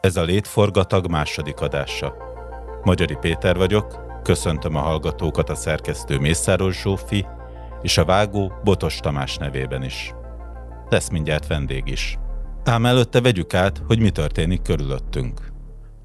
Ez a Létforgatag második adása. Magyari Péter vagyok, köszöntöm a hallgatókat a szerkesztő Mészáros Zsófi, és a vágó Botos Tamás nevében is. Lesz mindjárt vendég is. Ám előtte vegyük át, hogy mi történik körülöttünk.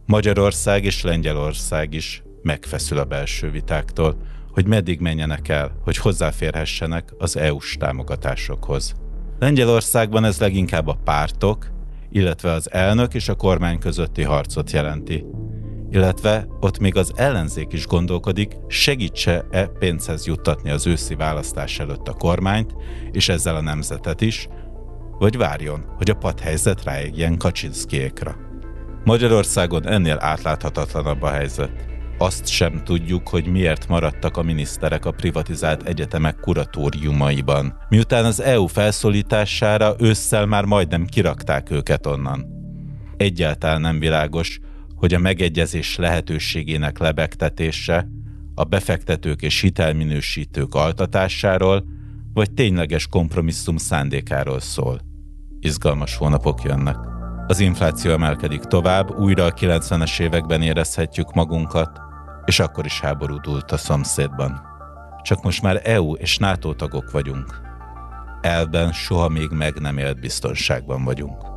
Magyarország és Lengyelország is megfeszül a belső vitáktól, hogy meddig menjenek el, hogy hozzáférhessenek az EU-s támogatásokhoz. Lengyelországban ez leginkább a pártok, illetve az elnök és a kormány közötti harcot jelenti. Illetve ott még az ellenzék is gondolkodik, segítse-e pénzhez juttatni az őszi választás előtt a kormányt, és ezzel a nemzetet is, vagy várjon, hogy a padhelyzet ráégjen Kaczynszkiékra. Magyarországon ennél átláthatatlanabb a helyzet. Azt sem tudjuk, hogy miért maradtak a miniszterek a privatizált egyetemek kuratóriumaiban, miután az EU felszólítására ősszel már majdnem kirakták őket onnan. Egyáltalán nem világos, hogy a megegyezés lehetőségének lebegtetése, a befektetők és hitelminősítők altatásáról, vagy tényleges kompromisszum szándékáról szól. Izgalmas hónapok jönnek. Az infláció emelkedik tovább, újra a 90-es években érezhetjük magunkat, és akkor is háború dúlt a szomszédban. Csak most már EU és NATO tagok vagyunk. Elben soha még meg nem élt biztonságban vagyunk.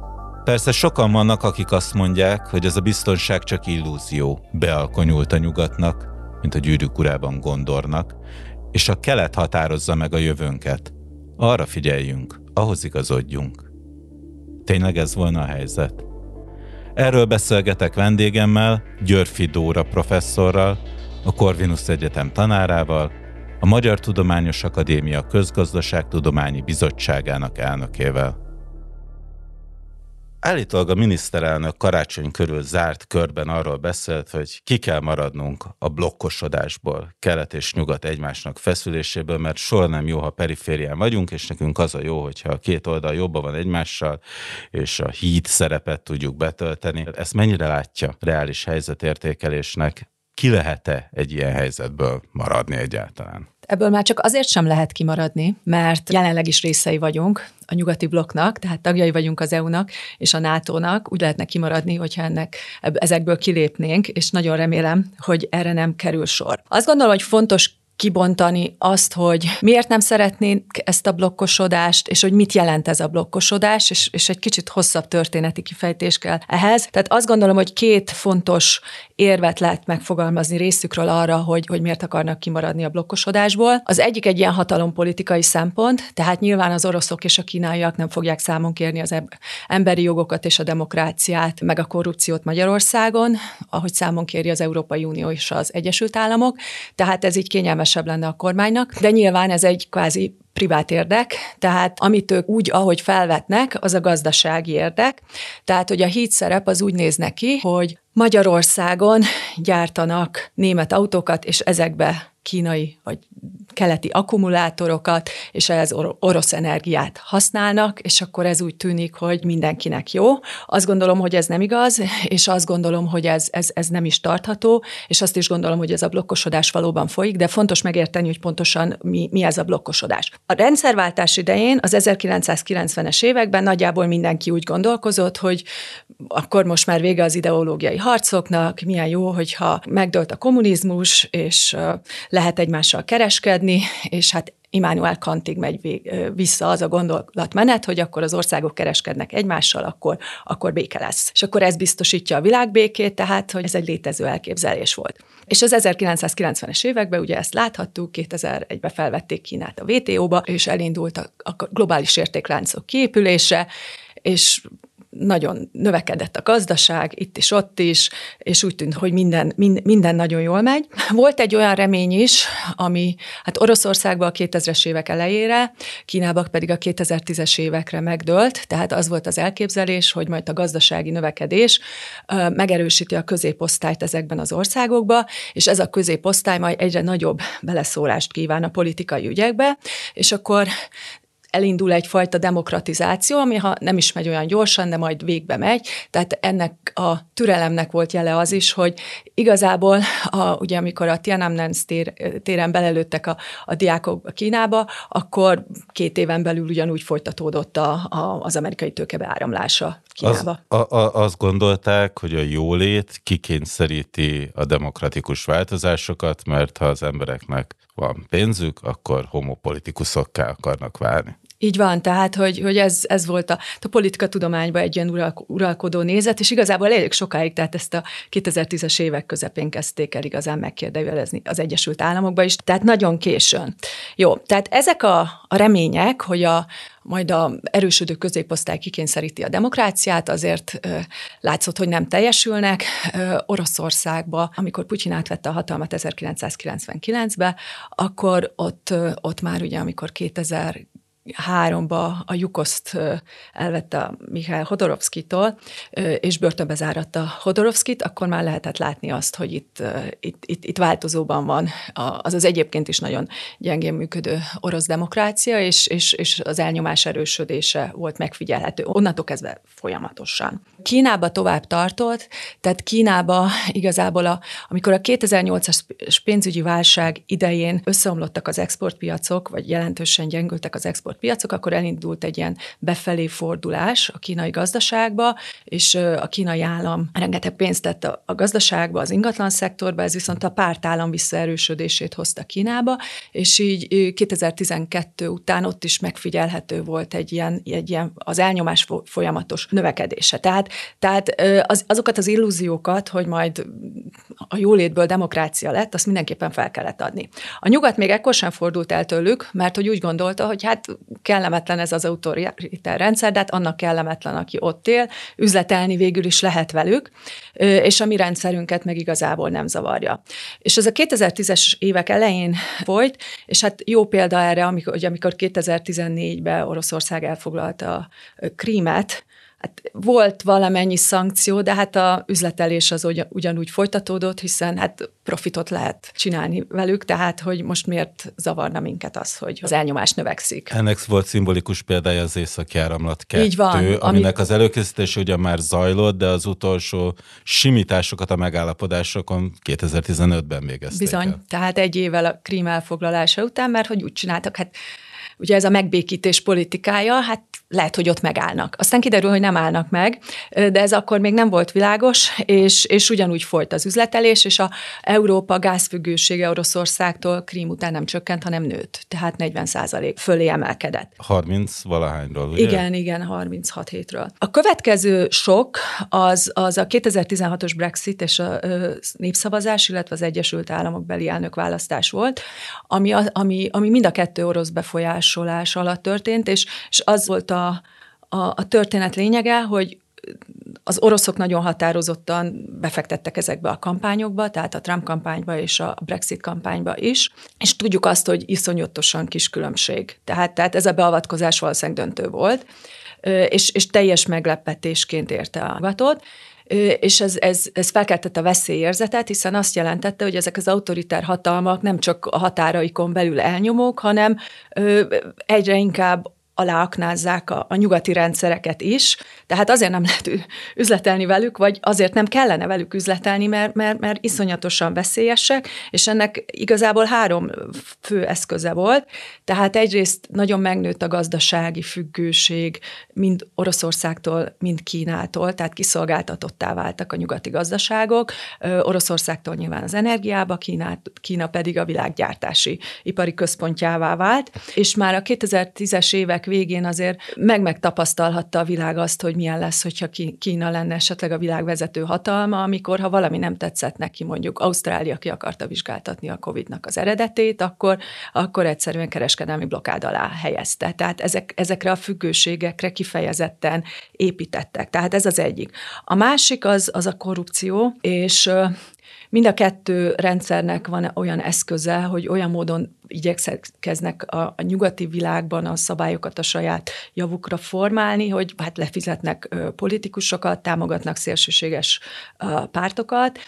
Persze sokan vannak, akik azt mondják, hogy ez a biztonság csak illúzió, bealkonyult a nyugatnak, mint a gyűrűk urában Gondornak, és a kelet határozza meg a jövőnket. Arra figyeljünk, ahhoz igazodjunk. Tényleg ez volna a helyzet? Erről beszélgetek vendégemmel, Györfi Dóra professzorral, a Corvinus Egyetem tanárával, a Magyar Tudományos Akadémia Közgazdaságtudományi Bizottságának elnökével. Állítólag a miniszterelnök karácsony körül zárt körben arról beszélt, hogy ki kell maradnunk a blokkosodásból, kelet és nyugat egymásnak feszüléséből, mert soha nem jó, ha periférián vagyunk, és nekünk az a jó, hogyha a két oldal jobban van egymással, és a híd szerepet tudjuk betölteni. Ezt mennyire látja reális helyzetértékelésnek? Ki lehet-e egy ilyen helyzetből maradni egyáltalán? Ebből már csak azért sem lehet kimaradni, mert jelenleg is részei vagyunk a nyugati blokknak, tehát tagjai vagyunk az EU-nak és a NATO-nak, úgy lehetne kimaradni, hogyha ennek ezekből kilépnénk, és nagyon remélem, hogy erre nem kerül sor. Azt gondolom, hogy fontos kibontani azt, hogy miért nem szeretnénk ezt a blokkosodást, és hogy mit jelent ez a blokkosodás, és, és egy kicsit hosszabb történeti kifejtés kell ehhez. Tehát azt gondolom, hogy két fontos érvet lehet megfogalmazni részükről arra, hogy, hogy miért akarnak kimaradni a blokkosodásból. Az egyik egy ilyen hatalompolitikai szempont, tehát nyilván az oroszok és a kínaiak nem fogják számon kérni az emberi jogokat és a demokráciát, meg a korrupciót Magyarországon, ahogy számon kéri az Európai Unió és az Egyesült Államok. Tehát ez így kényelmes kevesebb lenne a kormánynak, de nyilván ez egy kvázi privát érdek, tehát amit ők úgy, ahogy felvetnek, az a gazdasági érdek. Tehát, hogy a híd szerep az úgy néz neki, hogy Magyarországon gyártanak német autókat, és ezekbe kínai vagy keleti akkumulátorokat, és ehhez orosz energiát használnak, és akkor ez úgy tűnik, hogy mindenkinek jó. Azt gondolom, hogy ez nem igaz, és azt gondolom, hogy ez, ez, ez nem is tartható, és azt is gondolom, hogy ez a blokkosodás valóban folyik, de fontos megérteni, hogy pontosan mi, mi ez a blokkosodás. A rendszerváltás idején, az 1990-es években nagyjából mindenki úgy gondolkozott, hogy akkor most már vége az ideológiai harcoknak, milyen jó, hogyha megdőlt a kommunizmus, és lehet egymással kereskedni, és hát Immanuel Kantig megy vissza az a gondolatmenet, hogy akkor az országok kereskednek egymással, akkor, akkor béke lesz. És akkor ez biztosítja a világbékét, tehát, hogy ez egy létező elképzelés volt. És az 1990-es években ugye ezt láthattuk, 2001-ben felvették Kínát a WTO-ba, és elindult a, a globális értékláncok kiépülése, és nagyon növekedett a gazdaság, itt is, ott is, és úgy tűnt, hogy minden, minden nagyon jól megy. Volt egy olyan remény is, ami hát Oroszországban a 2000-es évek elejére, Kínában pedig a 2010-es évekre megdőlt, tehát az volt az elképzelés, hogy majd a gazdasági növekedés megerősíti a középosztályt ezekben az országokba, és ez a középosztály majd egyre nagyobb beleszólást kíván a politikai ügyekbe, és akkor elindul egyfajta demokratizáció, ami ha nem is megy olyan gyorsan, de majd végbe megy. Tehát ennek a türelemnek volt jele az is, hogy igazából, a, ugye amikor a Tiananmen tér, téren belelőttek a, a diákok Kínába, akkor két éven belül ugyanúgy folytatódott a, a, az amerikai tőke beáramlása Kínába. Az, a, a, azt gondolták, hogy a jólét kikényszeríti a demokratikus változásokat, mert ha az embereknek van pénzük, akkor homopolitikusokká akarnak válni. Így van, tehát, hogy, hogy ez, ez volt a, a politika tudományban egy ilyen uralkodó nézet, és igazából elég sokáig, tehát ezt a 2010-es évek közepén kezdték el igazán megkérdőjelezni az Egyesült Államokban is, tehát nagyon későn. Jó, tehát ezek a, a remények, hogy a, majd a erősödő középosztály kikényszeríti a demokráciát, azért ö, látszott, hogy nem teljesülnek. Ö, Oroszországba, amikor Putyin átvette a hatalmat 1999-be, akkor ott, ö, ott már ugye, amikor 2000 háromba a Jukoszt elvette Mihály Hodorovszkitól, és börtönbe záratta Hodorovszkit, akkor már lehetett látni azt, hogy itt, itt, itt, itt változóban van az az egyébként is nagyon gyengén működő orosz demokrácia, és, és, és az elnyomás erősödése volt megfigyelhető. Onnantól kezdve folyamatosan. Kínába tovább tartott, tehát Kínába igazából, a, amikor a 2008-as pénzügyi válság idején összeomlottak az exportpiacok, vagy jelentősen gyengültek az export piacok, akkor elindult egy ilyen befelé fordulás a kínai gazdaságba, és a kínai állam rengeteg pénzt tett a gazdaságba, az ingatlan szektorba, ez viszont a pártállam visszaerősödését hozta Kínába, és így 2012 után ott is megfigyelhető volt egy ilyen, egy ilyen az elnyomás folyamatos növekedése. Tehát, tehát az, azokat az illúziókat, hogy majd a jólétből demokrácia lett, azt mindenképpen fel kellett adni. A nyugat még ekkor sem fordult el tőlük, mert hogy úgy gondolta, hogy hát kellemetlen ez az autoritár rendszer, de hát annak kellemetlen, aki ott él, üzletelni végül is lehet velük, és a mi rendszerünket meg igazából nem zavarja. És ez a 2010-es évek elején volt, és hát jó példa erre, amikor, hogy amikor 2014-ben Oroszország elfoglalta a Krímet, Hát volt valamennyi szankció, de hát a üzletelés az ugyanúgy folytatódott, hiszen hát profitot lehet csinálni velük, tehát hogy most miért zavarna minket az, hogy az elnyomás növekszik. Ennek volt szimbolikus példája az északi áramlat 2, Így van, aminek amit... az előkészítése ugye már zajlott, de az utolsó simításokat a megállapodásokon 2015-ben végezték Bizony, el. tehát egy évvel a krím elfoglalása után, mert hogy úgy csináltak, hát ugye ez a megbékítés politikája, hát lehet, hogy ott megállnak. Aztán kiderül, hogy nem állnak meg, de ez akkor még nem volt világos, és, és ugyanúgy folyt az üzletelés, és a Európa gázfüggősége Oroszországtól Krím után nem csökkent, hanem nőtt. Tehát 40 százalék fölé emelkedett. 30 valahányról, ugye? Igen, igen, 36 hétről. A következő sok az, az a 2016-os Brexit és a népszavazás, illetve az Egyesült Államok beli elnökválasztás volt, ami, ami, ami mind a kettő orosz befolyásolás alatt történt, és, és az volt a a, a, történet lényege, hogy az oroszok nagyon határozottan befektettek ezekbe a kampányokba, tehát a Trump kampányba és a Brexit kampányba is, és tudjuk azt, hogy iszonyatosan kis különbség. Tehát, tehát ez a beavatkozás valószínűleg döntő volt, és, és teljes meglepetésként érte a gatot, és ez, ez, ez felkeltette a veszélyérzetet, hiszen azt jelentette, hogy ezek az autoritár hatalmak nem csak a határaikon belül elnyomók, hanem egyre inkább aláaknázzák a, a nyugati rendszereket is, tehát azért nem lehet üzletelni velük, vagy azért nem kellene velük üzletelni, mert, mert, mert iszonyatosan veszélyesek, és ennek igazából három fő eszköze volt. Tehát egyrészt nagyon megnőtt a gazdasági függőség mind Oroszországtól, mind Kínától, tehát kiszolgáltatottá váltak a nyugati gazdaságok. Oroszországtól nyilván az energiába, Kínát, Kína pedig a világgyártási ipari központjává vált, és már a 2010-es évek végén azért meg-megtapasztalhatta a világ azt, hogy milyen lesz, hogyha Kína lenne esetleg a világ vezető hatalma, amikor ha valami nem tetszett neki, mondjuk Ausztrália ki akarta vizsgáltatni a COVID-nak az eredetét, akkor, akkor egyszerűen kereskedelmi blokád alá helyezte. Tehát ezek, ezekre a függőségekre kifejezetten építettek. Tehát ez az egyik. A másik az, az a korrupció, és Mind a kettő rendszernek van olyan eszköze, hogy olyan módon igyekeznek a, a nyugati világban a szabályokat a saját javukra formálni, hogy hát lefizetnek politikusokat, támogatnak szélsőséges pártokat,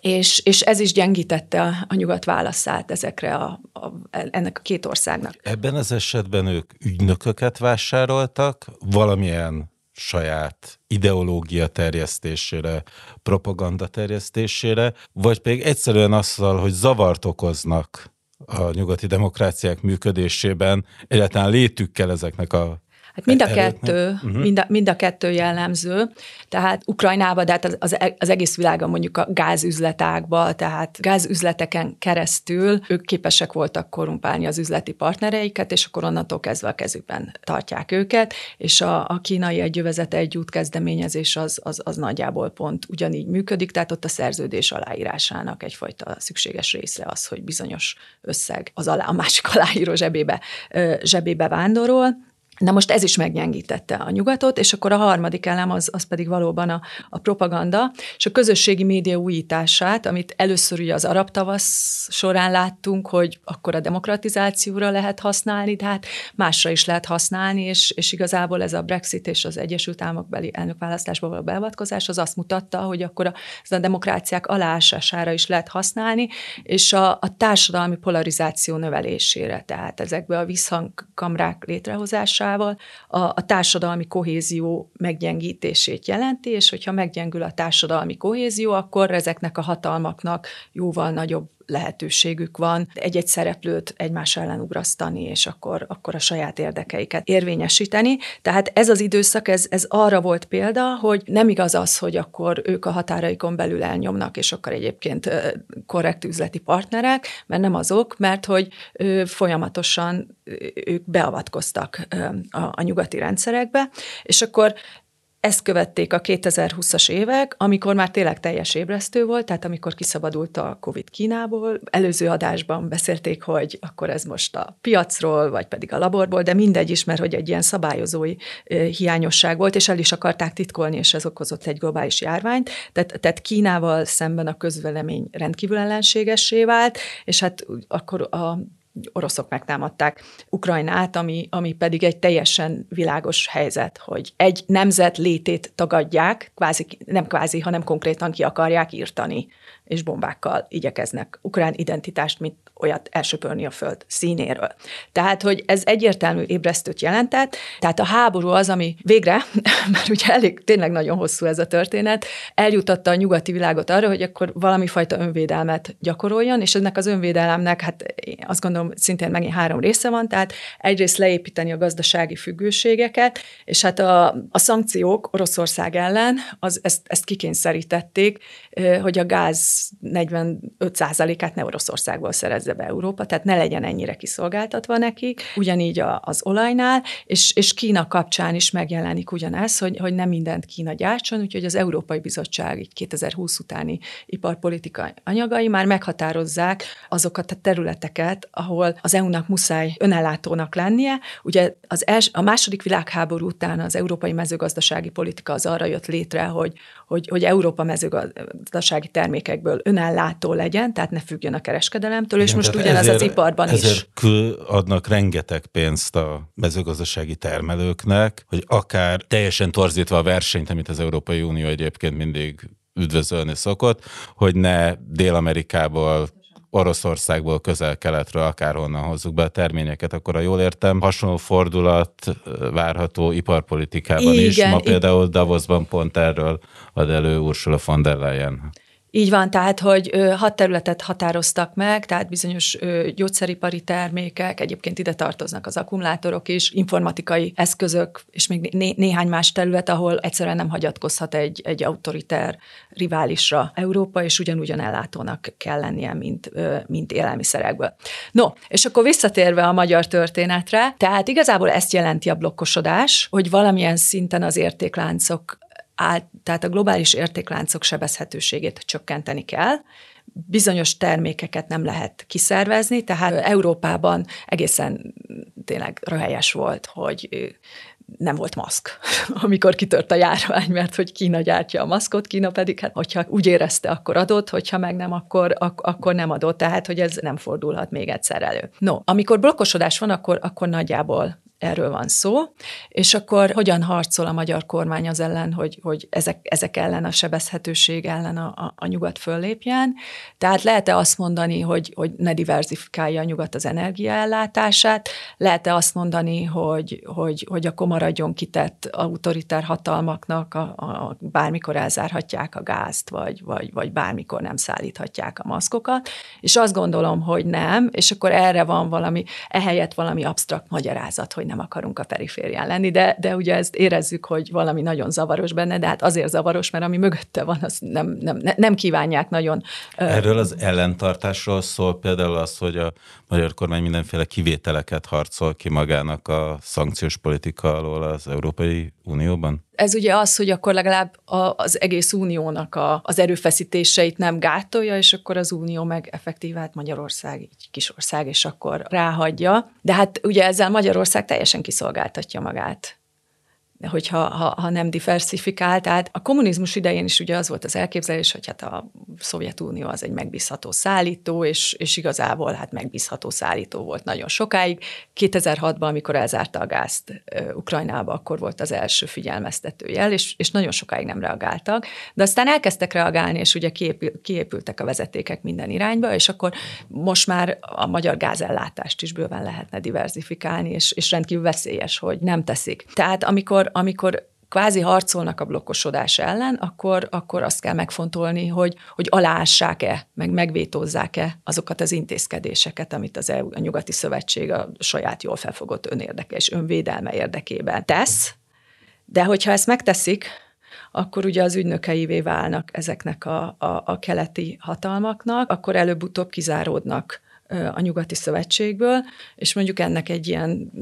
és, és ez is gyengítette a, a nyugat válaszát ezekre a, a, ennek a két országnak. Ebben az esetben ők ügynököket vásároltak, valamilyen saját ideológia terjesztésére, propaganda terjesztésére, vagy pedig egyszerűen azzal, hogy zavart okoznak a nyugati demokráciák működésében, egyáltalán létükkel ezeknek a Hát mind a kettő, uh-huh. mind, a, mind a kettő jellemző. Tehát Ukrajnában, de hát az, az, az egész világon mondjuk a gázüzletákban, tehát gázüzleteken keresztül ők képesek voltak korumpálni az üzleti partnereiket, és akkor onnantól kezdve a kezükben tartják őket, és a, a kínai egyövezet egy út kezdeményezés az, az, az nagyjából pont ugyanígy működik, tehát ott a szerződés aláírásának egyfajta szükséges része az, hogy bizonyos összeg az alá, a másik aláíró zsebébe, zsebébe vándorol, Na most ez is meggyengítette a nyugatot, és akkor a harmadik elem az, az pedig valóban a, a propaganda, és a közösségi média újítását, amit először ugye az arab tavasz során láttunk, hogy akkor a demokratizációra lehet használni, de hát másra is lehet használni, és, és igazából ez a Brexit és az Egyesült Államok beli elnökválasztásba való beavatkozás az azt mutatta, hogy akkor a, ez a demokráciák aláásására is lehet használni, és a, a társadalmi polarizáció növelésére, tehát ezekbe a visszhangkamrák létrehozása hatásával a, a társadalmi kohézió meggyengítését jelenti, és hogyha meggyengül a társadalmi kohézió, akkor ezeknek a hatalmaknak jóval nagyobb lehetőségük van egy-egy szereplőt egymás ellen ugrasztani, és akkor, akkor a saját érdekeiket érvényesíteni. Tehát ez az időszak, ez, ez arra volt példa, hogy nem igaz az, hogy akkor ők a határaikon belül elnyomnak, és akkor egyébként korrekt üzleti partnerek, mert nem azok, mert hogy folyamatosan ők beavatkoztak a, a nyugati rendszerekbe, és akkor ezt követték a 2020-as évek, amikor már tényleg teljes ébresztő volt, tehát amikor kiszabadult a COVID Kínából. Előző adásban beszélték, hogy akkor ez most a piacról, vagy pedig a laborból, de mindegy is, mert hogy egy ilyen szabályozói hiányosság volt, és el is akarták titkolni, és ez okozott egy globális járványt. Tehát, tehát Kínával szemben a közvelemény rendkívül ellenségessé vált, és hát akkor a oroszok megtámadták Ukrajnát, ami, ami pedig egy teljesen világos helyzet, hogy egy nemzet létét tagadják, kvázi, nem kvázi, hanem konkrétan ki akarják írtani, és bombákkal igyekeznek ukrán identitást, mint olyat elsöpörni a föld színéről. Tehát, hogy ez egyértelmű ébresztőt jelentett, tehát a háború az, ami végre, mert ugye elég tényleg nagyon hosszú ez a történet, eljutatta a nyugati világot arra, hogy akkor valami fajta önvédelmet gyakoroljon, és ennek az önvédelemnek, hát azt gondolom, szintén megint három része van, tehát egyrészt leépíteni a gazdasági függőségeket, és hát a, a szankciók Oroszország ellen, az, ezt, ezt kikényszerítették, hogy a gáz 45%-át ne Oroszországból szerezze be Európa, tehát ne legyen ennyire kiszolgáltatva nekik, ugyanígy a, az olajnál, és, és Kína kapcsán is megjelenik ugyanez, hogy, hogy nem mindent Kína gyártson, úgyhogy az Európai Bizottság így 2020 utáni iparpolitikai anyagai már meghatározzák azokat a területeket, ahol az EU-nak muszáj önellátónak lennie. Ugye az els, a második világháború után az európai mezőgazdasági politika az arra jött létre, hogy, hogy, hogy Európa mezőgazdasági termékekből önellátó legyen, tehát ne függjön a kereskedelemtől, Igen, és most ugyanez ezért, az iparban ezért is. Ezért adnak rengeteg pénzt a mezőgazdasági termelőknek, hogy akár teljesen torzítva a versenyt, amit az Európai Unió egyébként mindig üdvözölni szokott, hogy ne Dél-Amerikából Oroszországból, közel-keletről, akárhonnan hozzuk be a terményeket, akkor a jól értem, hasonló fordulat várható iparpolitikában Igen, is. Ma például Davosban pont erről ad elő Ursula von der Leyen. Így van, tehát, hogy hat területet határoztak meg, tehát bizonyos gyógyszeripari termékek, egyébként ide tartoznak az akkumulátorok is, informatikai eszközök, és még né- néhány más terület, ahol egyszerűen nem hagyatkozhat egy, egy autoriter riválisra Európa, és ugyanúgyan ellátónak kell lennie, mint, mint élelmiszerekből. No, és akkor visszatérve a magyar történetre, tehát igazából ezt jelenti a blokkosodás, hogy valamilyen szinten az értékláncok áll, tehát a globális értékláncok sebezhetőségét csökkenteni kell, bizonyos termékeket nem lehet kiszervezni, tehát Európában egészen tényleg röhelyes volt, hogy nem volt maszk, amikor kitört a járvány, mert hogy Kína gyártja a maszkot, Kína pedig, hát hogyha úgy érezte, akkor adott, hogyha meg nem, akkor, ak- akkor nem adott, tehát hogy ez nem fordulhat még egyszer elő. No, amikor blokkosodás van, akkor, akkor nagyjából erről van szó, és akkor hogyan harcol a magyar kormány az ellen, hogy, hogy ezek, ezek ellen a sebezhetőség ellen a, a, a nyugat föllépjen. Tehát lehet-e azt mondani, hogy, hogy ne diversifikálja a nyugat az energiaellátását, lehet-e azt mondani, hogy, hogy, hogy akkor maradjon kitett autoritár hatalmaknak, a, a, bármikor elzárhatják a gázt, vagy, vagy, vagy bármikor nem szállíthatják a maszkokat, és azt gondolom, hogy nem, és akkor erre van valami, ehelyett valami absztrakt magyarázat, hogy nem akarunk a periférián lenni, de, de ugye ezt érezzük, hogy valami nagyon zavaros benne, de hát azért zavaros, mert ami mögötte van, azt nem, nem, nem kívánják nagyon. Erről az ellentartásról szól például az, hogy a magyar kormány mindenféle kivételeket harcol ki magának a szankciós politika alól az Európai Unióban? Ez ugye az, hogy akkor legalább az egész uniónak a, az erőfeszítéseit nem gátolja, és akkor az unió meg effektív, hát Magyarország egy kis ország, és akkor ráhagyja. De hát ugye ezzel Magyarország teljesen kiszolgáltatja magát hogyha ha, ha nem diversifikál. Tehát a kommunizmus idején is ugye az volt az elképzelés, hogy hát a Szovjetunió az egy megbízható szállító, és, és igazából hát megbízható szállító volt nagyon sokáig. 2006-ban, amikor elzárta a gázt Ukrajnába, akkor volt az első figyelmeztető jel, és, és nagyon sokáig nem reagáltak. De aztán elkezdtek reagálni, és ugye kiépül, kiépültek a vezetékek minden irányba, és akkor most már a magyar gázellátást is bőven lehetne diversifikálni, és, és rendkívül veszélyes, hogy nem teszik. Tehát amikor amikor kvázi harcolnak a blokkosodás ellen, akkor, akkor azt kell megfontolni, hogy, hogy alássák-e, meg megvétózzák-e azokat az intézkedéseket, amit az EU, a Nyugati Szövetség a saját jól felfogott önérdeke és önvédelme érdekében tesz, de hogyha ezt megteszik, akkor ugye az ügynökeivé válnak ezeknek a, a, a keleti hatalmaknak, akkor előbb-utóbb kizáródnak a nyugati szövetségből, és mondjuk ennek egy ilyen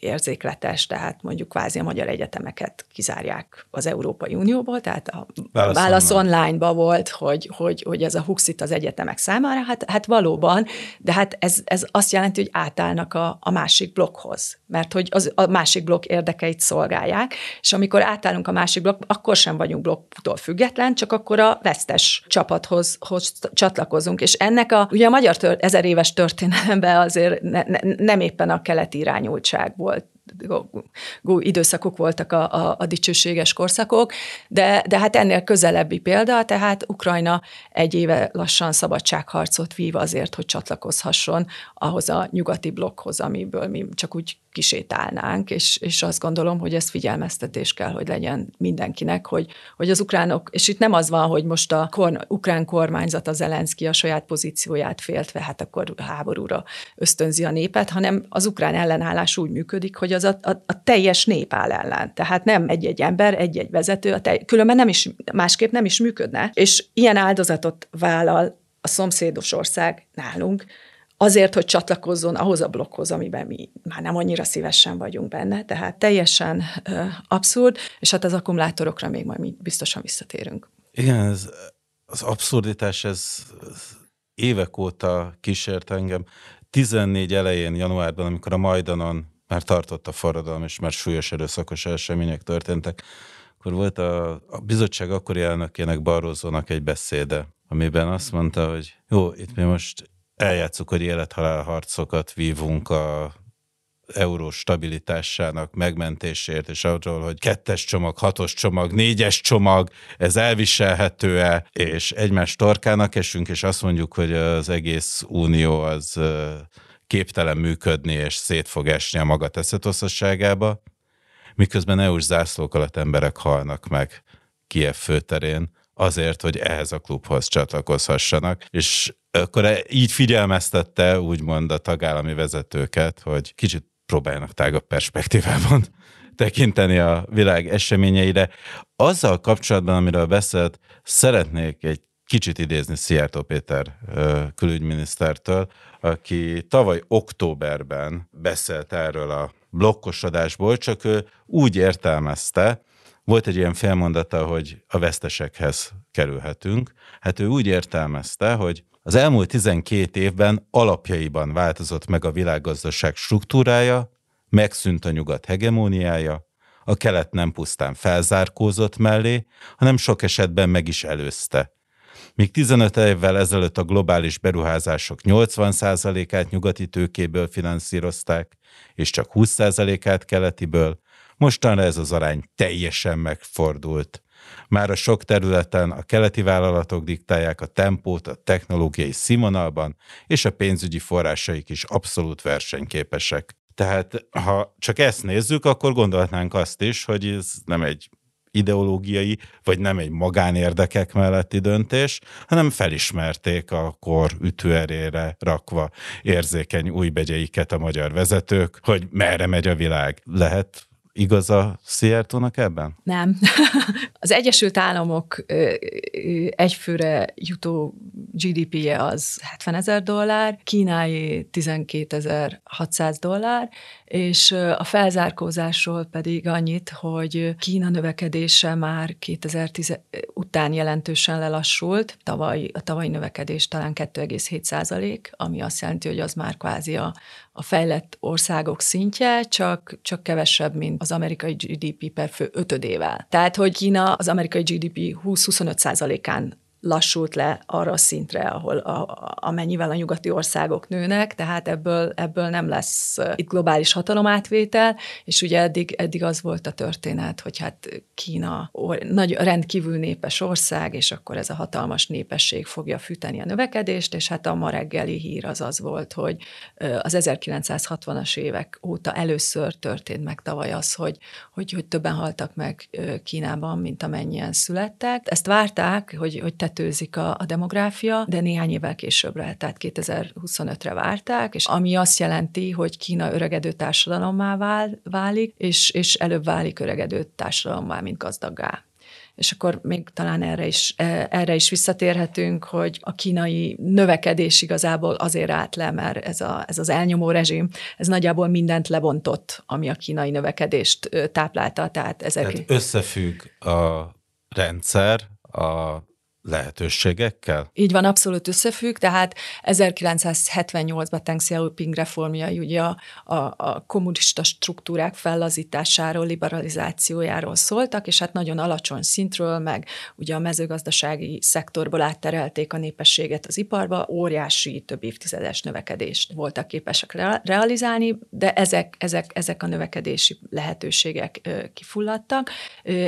érzékletes, tehát mondjuk kvázi a magyar egyetemeket kizárják az Európai Unióból, tehát a Válasz, Válasz online-ba volt, hogy, hogy, hogy ez a huxit az egyetemek számára, hát, hát valóban, de hát ez, ez azt jelenti, hogy átállnak a, a másik blokkhoz, mert hogy az, a másik blokk érdekeit szolgálják, és amikor átállunk a másik blokk, akkor sem vagyunk blokktól független, csak akkor a vesztes csapathoz hoz csatlakozunk, és ennek a, ugye a magyar tör, ezer éves történelemben azért ne, ne, nem éppen a keleti irányultság volt időszakok voltak a, a, a dicsőséges korszakok, de, de hát ennél közelebbi példa, tehát Ukrajna egy éve lassan szabadságharcot vív azért, hogy csatlakozhasson ahhoz a nyugati blokkhoz, amiből mi csak úgy kisétálnánk, és, és azt gondolom, hogy ez figyelmeztetés kell, hogy legyen mindenkinek, hogy, hogy az ukránok, és itt nem az van, hogy most a kor, ukrán kormányzat, a Zelenszky a saját pozícióját féltve, hát akkor háborúra ösztönzi a népet, hanem az ukrán ellenállás úgy működik, hogy az a, a, a teljes nép áll ellen. Tehát nem egy-egy ember, egy-egy vezető, a telj, különben nem is, másképp nem is működne. És ilyen áldozatot vállal a szomszédos ország nálunk, azért, hogy csatlakozzon ahhoz a blokkhoz, amiben mi már nem annyira szívesen vagyunk benne, tehát teljesen ö, abszurd, és hát az akkumulátorokra még majd mi biztosan visszatérünk. Igen, ez, az abszurditás, ez, ez évek óta kísért engem. 14 elején, januárban, amikor a Majdanon már tartott a forradalom, és már súlyos erőszakos események történtek, akkor volt a, a bizottság akkori elnökének Barrózónak egy beszéde, amiben azt mondta, hogy jó, itt mi most eljátszuk, hogy élethalál harcokat vívunk a euró stabilitásának megmentésért, és arról, hogy kettes csomag, hatos csomag, négyes csomag, ez elviselhető-e, és egymás torkának esünk, és azt mondjuk, hogy az egész unió az képtelen működni, és szét fog esni a maga teszetoszosságába, miközben EU-s zászlók alatt emberek halnak meg Kiev főterén, azért, hogy ehhez a klubhoz csatlakozhassanak, és akkor e- így figyelmeztette úgymond a tagállami vezetőket, hogy kicsit próbáljanak tágabb perspektívában tekinteni a világ eseményeire. Azzal kapcsolatban, amiről beszélt, szeretnék egy kicsit idézni Szijjártó Péter külügyminisztertől, aki tavaly októberben beszélt erről a blokkosodásból, csak ő úgy értelmezte, volt egy ilyen félmondata, hogy a vesztesekhez kerülhetünk. Hát ő úgy értelmezte, hogy az elmúlt 12 évben alapjaiban változott meg a világgazdaság struktúrája, megszűnt a nyugat hegemóniája, a kelet nem pusztán felzárkózott mellé, hanem sok esetben meg is előzte. Míg 15 évvel ezelőtt a globális beruházások 80%-át nyugati tőkéből finanszírozták, és csak 20%-át keletiből, mostanra ez az arány teljesen megfordult. Már a sok területen a keleti vállalatok diktálják a tempót a technológiai színvonalban, és a pénzügyi forrásaik is abszolút versenyképesek. Tehát ha csak ezt nézzük, akkor gondolhatnánk azt is, hogy ez nem egy ideológiai, vagy nem egy magánérdekek melletti döntés, hanem felismerték a kor ütőerére rakva érzékeny új begyeiket a magyar vezetők, hogy merre megy a világ. Lehet igaz a Szijjártónak ebben? Nem. Az Egyesült Államok egyfőre jutó GDP-je az 70 ezer dollár, Kínái 12 600 dollár, és a felzárkózásról pedig annyit, hogy Kína növekedése már 2010 után jelentősen lelassult, tavaly, a tavalyi növekedés talán 2,7 százalék, ami azt jelenti, hogy az már kvázi a, a fejlett országok szintje, csak, csak kevesebb, mint az amerikai GDP per fő ötödével. Tehát, hogy Kína az amerikai GDP 20-25 százalékán lassult le arra a szintre, ahol a, amennyivel a nyugati országok nőnek, tehát ebből, ebből nem lesz itt globális hatalomátvétel, és ugye eddig, eddig az volt a történet, hogy hát Kína nagy, rendkívül népes ország, és akkor ez a hatalmas népesség fogja fűteni a növekedést, és hát a ma reggeli hír az az volt, hogy az 1960-as évek óta először történt meg tavaly az, hogy, hogy, hogy többen haltak meg Kínában, mint amennyien születtek. Ezt várták, hogy, hogy tetőzik a, a demográfia, de néhány évvel későbbre, tehát 2025-re várták, és ami azt jelenti, hogy Kína öregedő társadalommá vál, válik, és, és előbb válik öregedő társadalommá, mint gazdaggá és akkor még talán erre is, e, erre is visszatérhetünk, hogy a kínai növekedés igazából azért állt le, mert ez, a, ez az elnyomó rezsim, ez nagyjából mindent lebontott, ami a kínai növekedést táplálta. Tehát, ezek... tehát összefügg a rendszer, a lehetőségekkel? Így van, abszolút összefügg, tehát 1978-ban Deng Xiaoping reformjai ugye a, a, a kommunista struktúrák fellazításáról, liberalizációjáról szóltak, és hát nagyon alacsony szintről, meg ugye a mezőgazdasági szektorból átterelték a népességet az iparba, óriási több évtizedes növekedést voltak képesek realizálni, de ezek, ezek, ezek a növekedési lehetőségek kifulladtak,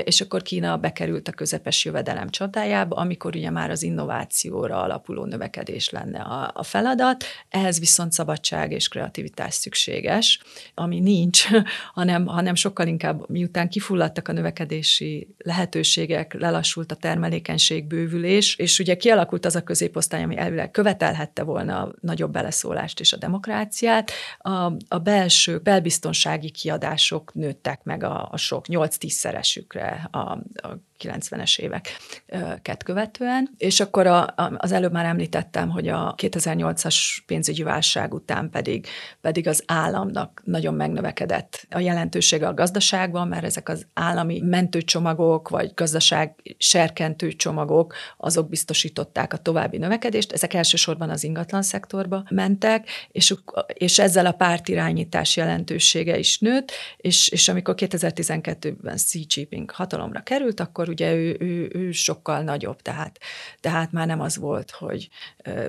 és akkor Kína bekerült a közepes jövedelem csatájába, amikor akkor ugye már az innovációra alapuló növekedés lenne a, a feladat, ehhez viszont szabadság és kreativitás szükséges, ami nincs, hanem, hanem sokkal inkább miután kifulladtak a növekedési lehetőségek, lelassult a termelékenység, bővülés, és ugye kialakult az a középosztály, ami elvileg követelhette volna nagyobb beleszólást és a demokráciát, a, a belső, belbiztonsági kiadások nőttek meg a, a sok 8-10 szeresükre a, a 90-es éveket követően. És akkor a, a, az előbb már említettem, hogy a 2008-as pénzügyi válság után pedig, pedig az államnak nagyon megnövekedett a jelentősége a gazdaságban, mert ezek az állami mentőcsomagok, vagy gazdaság serkentő csomagok, azok biztosították a további növekedést. Ezek elsősorban az ingatlan szektorba mentek, és, és ezzel a pártirányítás jelentősége is nőtt, és, és amikor 2012-ben Xi Jinping hatalomra került, akkor ugye ő, ő, ő sokkal nagyobb, tehát, tehát már nem az volt, hogy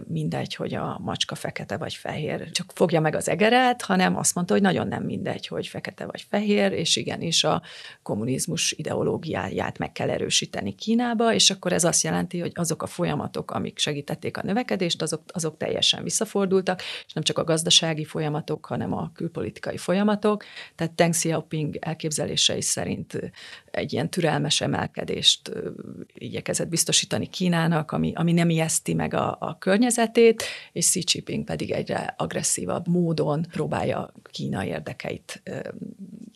mindegy, hogy a macska fekete vagy fehér, csak fogja meg az egeret, hanem azt mondta, hogy nagyon nem mindegy, hogy fekete vagy fehér, és igenis a kommunizmus ideológiáját meg kell erősíteni Kínába, és akkor ez azt jelenti, hogy azok a folyamatok, amik segítették a növekedést, azok, azok teljesen visszafordultak, és nem csak a gazdasági folyamatok, hanem a külpolitikai folyamatok. Tehát Deng Xiaoping elképzelései szerint egy ilyen türelmes emelkedést igyekezett biztosítani Kínának, ami, ami nem ijeszti meg a, a környezetét, és Xi Jinping pedig egyre agresszívabb módon próbálja Kína érdekeit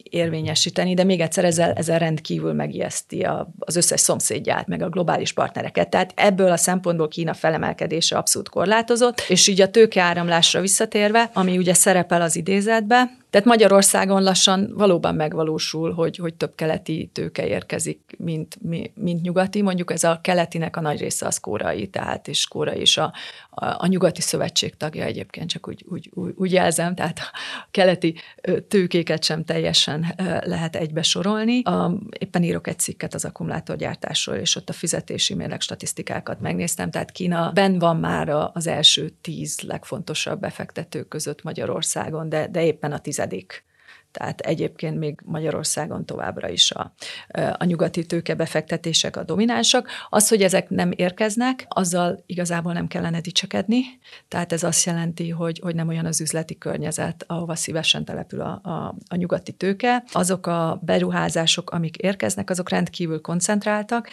érvényesíteni, de még egyszer ezzel, ezzel rendkívül megijeszti a, az összes szomszédját, meg a globális partnereket. Tehát ebből a szempontból Kína felemelkedése abszolút korlátozott, és így a tőkeáramlásra visszatérve, ami ugye szerepel az idézetbe, Tehát Magyarországon lassan valóban megvalósul, hogy, hogy több keleti tőke érkezik, mint, mint nyugati. Mondjuk ez a keletinek a nagy része az kórai, tehát és kórai is a, a, a nyugati szövetség tagja egyébként, csak úgy, úgy, úgy, úgy jelzem, tehát a keleti tőkéket sem teljesen lehet egybe sorolni. Éppen írok egy cikket az akkumulátorgyártásról, és ott a fizetési mérleg statisztikákat megnéztem, tehát Kína ben van már az első tíz legfontosabb befektetők között Magyarországon, de, de éppen a tizedik tehát egyébként még Magyarországon továbbra is a, a nyugati tőkebefektetések a dominánsak. Az, hogy ezek nem érkeznek, azzal igazából nem kellene dicsekedni. Tehát ez azt jelenti, hogy, hogy nem olyan az üzleti környezet, ahova szívesen települ a, a, a nyugati tőke. Azok a beruházások, amik érkeznek, azok rendkívül koncentráltak.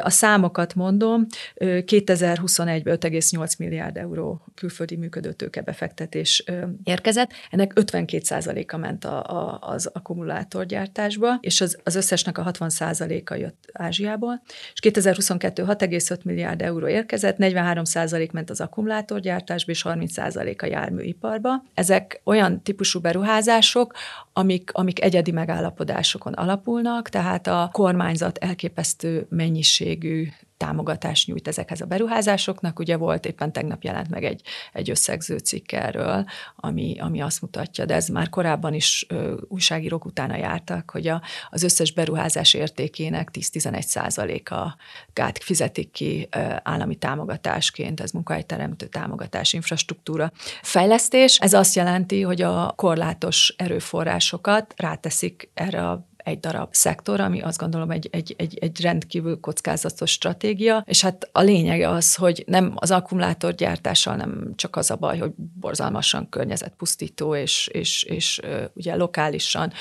A számokat mondom, 2021-ben 5,8 milliárd euró külföldi működő tőkebefektetés érkezett, ennek 52%-a ment a, a, az akkumulátorgyártásba, és az, az összesnek a 60%-a jött Ázsiából, és 2022 6,5 milliárd euró érkezett, 43% ment az akkumulátorgyártásba, és 30% a járműiparba. Ezek olyan típusú beruházások, amik, amik egyedi megállapodásokon alapulnak, tehát a kormányzat elképesztő mennyiségű támogatást nyújt ezekhez a beruházásoknak. Ugye volt, éppen tegnap jelent meg egy, egy összegző cikk erről, ami, ami azt mutatja, de ez már korábban is ö, újságírók utána jártak, hogy a, az összes beruházás értékének 10-11 százaléka gát fizetik ki ö, állami támogatásként, ez munkahelyteremtő támogatás, infrastruktúra fejlesztés. Ez azt jelenti, hogy a korlátos erőforrásokat ráteszik erre a egy darab szektor, ami azt gondolom egy, egy, egy, egy rendkívül kockázatos stratégia, és hát a lényege az, hogy nem az akkumulátorgyártással nem csak az a baj, hogy borzalmasan környezetpusztító, és, és, és ugye lokálisan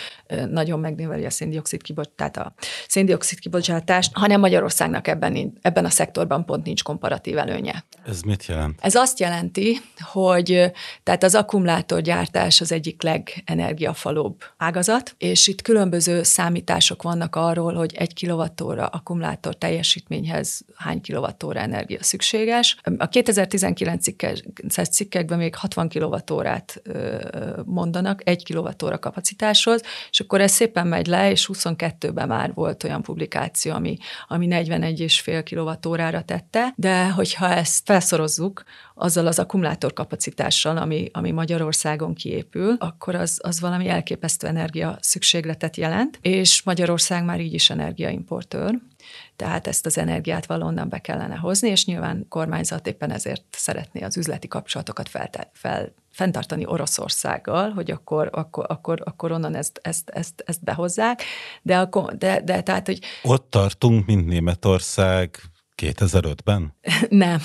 nagyon megnöveli a széndiokszid tehát a széndiokszid kibocsátást, hanem Magyarországnak ebben, ebben a szektorban pont nincs komparatív előnye. Ez mit jelent? Ez azt jelenti, hogy tehát az akkumulátorgyártás az egyik legenergiafalóbb ágazat, és itt különböző számítások vannak arról, hogy egy kilovattóra akkumulátor teljesítményhez hány kilovattóra energia szükséges. A 2019 cikkes, cikkekben még 60 kilovattórát mondanak egy kilovattóra kapacitáshoz, és akkor ez szépen megy le, és 22-ben már volt olyan publikáció, ami, ami 41,5 kilovattórára tette, de hogyha ezt felszorozzuk, azzal az akkumulátor kapacitással, ami, ami Magyarországon kiépül, akkor az, az valami elképesztő energia szükségletet jelent, és Magyarország már így is energiaimportőr, tehát ezt az energiát valonnan be kellene hozni, és nyilván kormányzat éppen ezért szeretné az üzleti kapcsolatokat fel, fel, fenntartani Oroszországgal, hogy akkor, akkor, akkor, akkor onnan ezt, ezt, ezt, ezt behozzák, de, akkor, de, de tehát, hogy... Ott tartunk, mint Németország 2005-ben? Nem.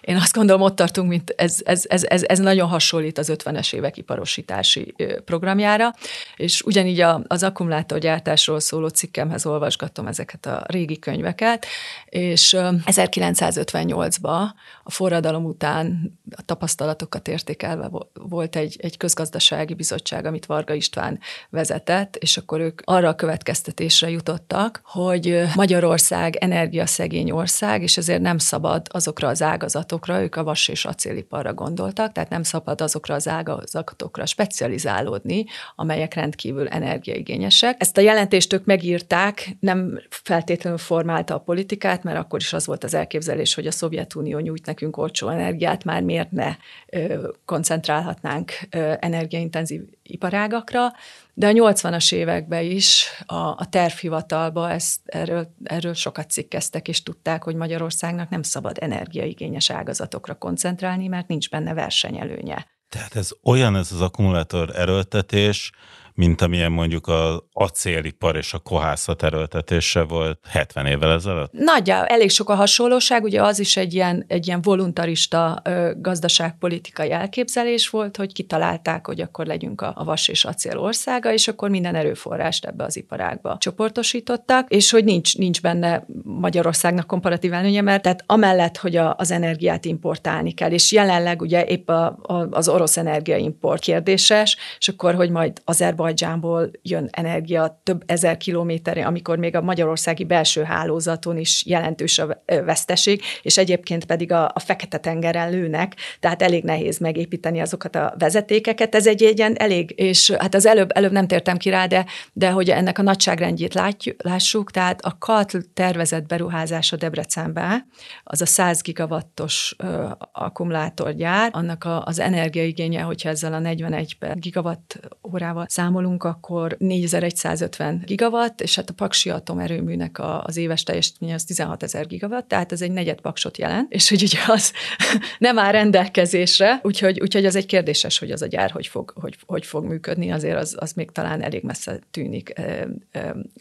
Én azt gondolom, ott tartunk, mint ez, ez, ez, ez, ez nagyon hasonlít az 50-es évek iparosítási programjára, és ugyanígy az akkumulátorgyártásról szóló cikkemhez olvasgatom ezeket a régi könyveket, és 1958-ban a forradalom után a tapasztalatokat értékelve volt egy, egy közgazdasági bizottság, amit Varga István vezetett, és akkor ők arra a következtetésre jutottak, hogy Magyarország energiaszegény ország, ország, és ezért nem szabad azokra az ágazatokra, ők a vas és acéliparra gondoltak, tehát nem szabad azokra az ágazatokra specializálódni, amelyek rendkívül energiaigényesek. Ezt a jelentést ők megírták, nem feltétlenül formálta a politikát, mert akkor is az volt az elképzelés, hogy a Szovjetunió nyújt nekünk olcsó energiát, már miért ne koncentrálhatnánk energiaintenzív iparágakra, de a 80-as években is a, a tervhivatalba ezt, erről, erről sokat cikkeztek, és tudták, hogy Magyarországnak nem szabad energiaigényes ágazatokra koncentrálni, mert nincs benne versenyelőnye. Tehát ez olyan ez az akkumulátor erőltetés, mint amilyen mondjuk az acélipar és a kohászat erőltetése volt 70 évvel ezelőtt? Nagyja, elég sok a hasonlóság, ugye az is egy ilyen, egy ilyen voluntarista ö, gazdaságpolitikai elképzelés volt, hogy kitalálták, hogy akkor legyünk a, a vas és acél országa, és akkor minden erőforrást ebbe az iparágba csoportosítottak, és hogy nincs, nincs benne Magyarországnak komparatív előnye, mert tehát amellett, hogy a, az energiát importálni kell, és jelenleg ugye épp a, a, az orosz energiaimport kérdéses, és akkor, hogy majd Azerbajdzsán Azerbajdzsánból jön energia több ezer kilométerre, amikor még a magyarországi belső hálózaton is jelentős a veszteség, és egyébként pedig a, a Fekete-tengeren lőnek, tehát elég nehéz megépíteni azokat a vezetékeket. Ez egy ilyen elég, és hát az előbb, előbb nem tértem ki rá, de, de hogy ennek a nagyságrendjét látjuk, lássuk, tehát a KATL tervezett beruházása Debrecenbe, az a 100 gigawattos ö, akkumulátorgyár, annak a, az energiaigénye, hogyha ezzel a 41 gigawatt órával számolunk, akkor 4150 gigawatt, és hát a Paksi atomerőműnek a, az éves teljesítménye az 16 ezer gigawatt, tehát ez egy negyed paksot jelent, és hogy ugye az nem áll rendelkezésre, úgyhogy, úgyhogy az egy kérdéses, hogy az a gyár hogy fog, hogy, hogy fog működni, azért az, az még talán elég messze tűnik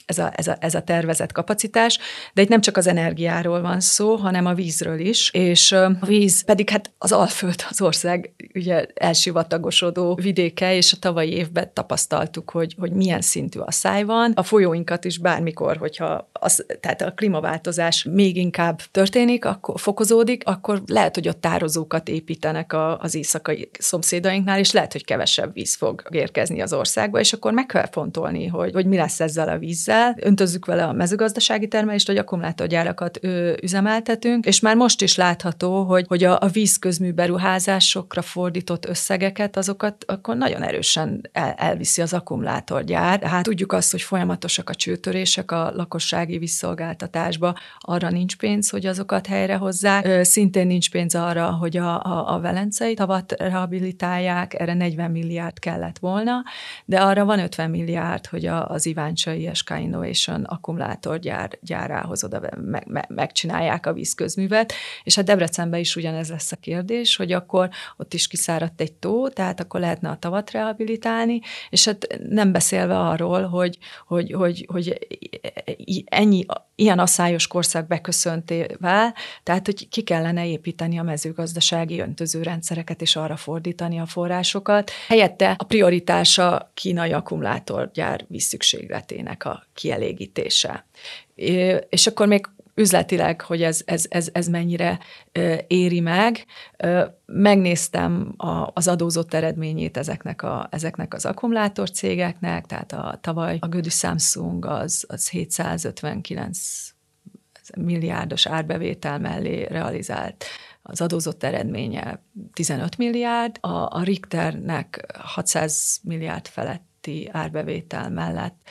ez a, ez, a, ez a tervezett kapacitás, de itt nem csak az energiáról van szó, hanem a vízről is, és a víz pedig hát az Alföld az ország ugye elsivatagosodó vidéke, és a tavalyi évben tapasztaltuk, hogy, hogy milyen szintű a száj van. A folyóinkat is bármikor, hogyha az, tehát a klímaváltozás még inkább történik, akkor fokozódik, akkor lehet, hogy ott tározókat építenek a, az éjszakai szomszédainknál, és lehet, hogy kevesebb víz fog érkezni az országba, és akkor meg kell fontolni, hogy, hogy mi lesz ezzel a vízzel. Öntözzük vele a mezőgazdasági termelést, vagy akkumulátorgyárakat ő, üzemeltetünk, és már most is látható, hogy, hogy a, a vízközmű beruházásokra fordított összegeket, azokat akkor nagyon erősen el, elviszi az akkumulátorgyár. Hát tudjuk azt, hogy folyamatosak a csőtörések a lakossági visszolgáltatásba, arra nincs pénz, hogy azokat helyrehozzák. Szintén nincs pénz arra, hogy a, a, a velencei tavat rehabilitálják, erre 40 milliárd kellett volna, de arra van 50 milliárd, hogy a, az Iváncsai SK Innovation akkumulátorgyár gyárához oda me, me, megcsinálják a vízközművet, és hát Debrecenben is ugyanez lesz a kérdés, hogy akkor ott is kiszáradt egy tó, tehát akkor lehetne a tavat rehabilitálni, és hát nem beszélve arról, hogy, hogy, hogy, hogy ennyi, ilyen asszályos korszak beköszöntével, tehát hogy ki kellene építeni a mezőgazdasági öntözőrendszereket, és arra fordítani a forrásokat. Helyette a prioritása kínai akkumulátorgyár vízszükségletének a kielégítése. És akkor még üzletileg, hogy ez, ez, ez, ez mennyire éri meg. Megnéztem a, az adózott eredményét ezeknek, a, ezeknek az akkumulátor cégeknek, tehát a tavaly a Gödű Samsung az, az 759 milliárdos árbevétel mellé realizált az adózott eredménye 15 milliárd, a, a Richternek 600 milliárd feletti árbevétel mellett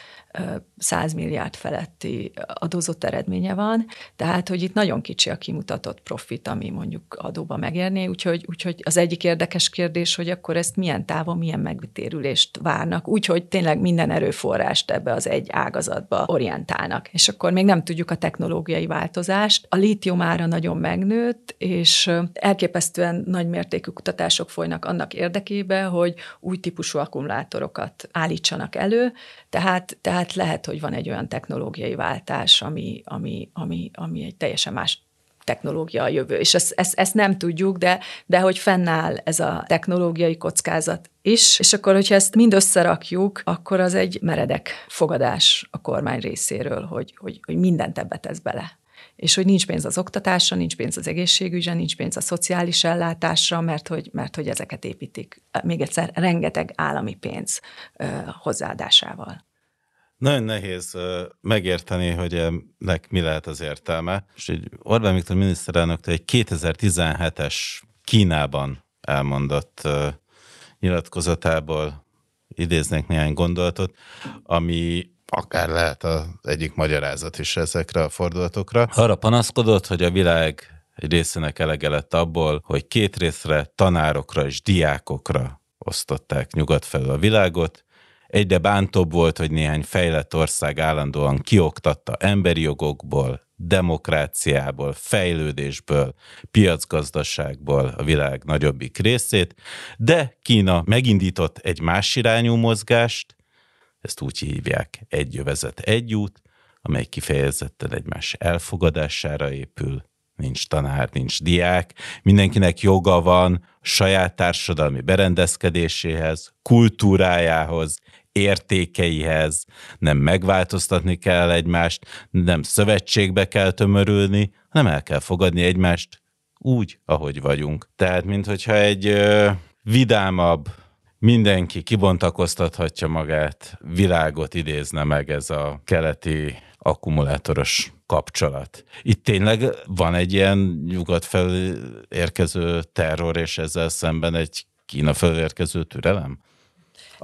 100 milliárd feletti adózott eredménye van, tehát hogy itt nagyon kicsi a kimutatott profit, ami mondjuk adóba megérné, úgyhogy, úgyhogy az egyik érdekes kérdés, hogy akkor ezt milyen távon, milyen megtérülést várnak, úgyhogy tényleg minden erőforrást ebbe az egy ágazatba orientálnak. És akkor még nem tudjuk a technológiai változást. A lítium ára nagyon megnőtt, és elképesztően nagy mértékű kutatások folynak annak érdekében, hogy új típusú akkumulátorokat állítsanak elő, tehát, tehát lehet, hogy van egy olyan technológiai váltás, ami, ami, ami, ami egy teljesen más technológia a jövő. És ezt, ezt, ezt nem tudjuk, de, de hogy fennáll ez a technológiai kockázat is, és akkor, hogyha ezt mind összerakjuk, akkor az egy meredek fogadás a kormány részéről, hogy, hogy, hogy mindent ebbe tesz bele és hogy nincs pénz az oktatásra, nincs pénz az egészségügyre, nincs pénz a szociális ellátásra, mert hogy, mert hogy ezeket építik. Még egyszer, rengeteg állami pénz ö, hozzáadásával. Nagyon nehéz megérteni, hogy ennek mi lehet az értelme. És egy Orbán Viktor miniszterelnöktől egy 2017-es Kínában elmondott nyilatkozatából idéznék néhány gondolatot, ami akár lehet az egyik magyarázat is ezekre a fordulatokra. Arra panaszkodott, hogy a világ egy részének elege lett abból, hogy két részre, tanárokra és diákokra osztották nyugat felől a világot, Egyre bántóbb volt, hogy néhány fejlett ország állandóan kioktatta emberi jogokból, demokráciából, fejlődésből, piacgazdaságból a világ nagyobbik részét, de Kína megindított egy más irányú mozgást, ezt úgy hívják egy jövezet, egy út, amely kifejezetten egymás elfogadására épül, nincs tanár, nincs diák, mindenkinek joga van saját társadalmi berendezkedéséhez, kultúrájához, értékeihez, nem megváltoztatni kell egymást, nem szövetségbe kell tömörülni, hanem el kell fogadni egymást úgy, ahogy vagyunk. Tehát, minthogyha egy ö, vidámabb, mindenki kibontakoztathatja magát, világot idézne meg ez a keleti akkumulátoros kapcsolat. Itt tényleg van egy ilyen nyugat felé érkező terror, és ezzel szemben egy Kína felé türelem?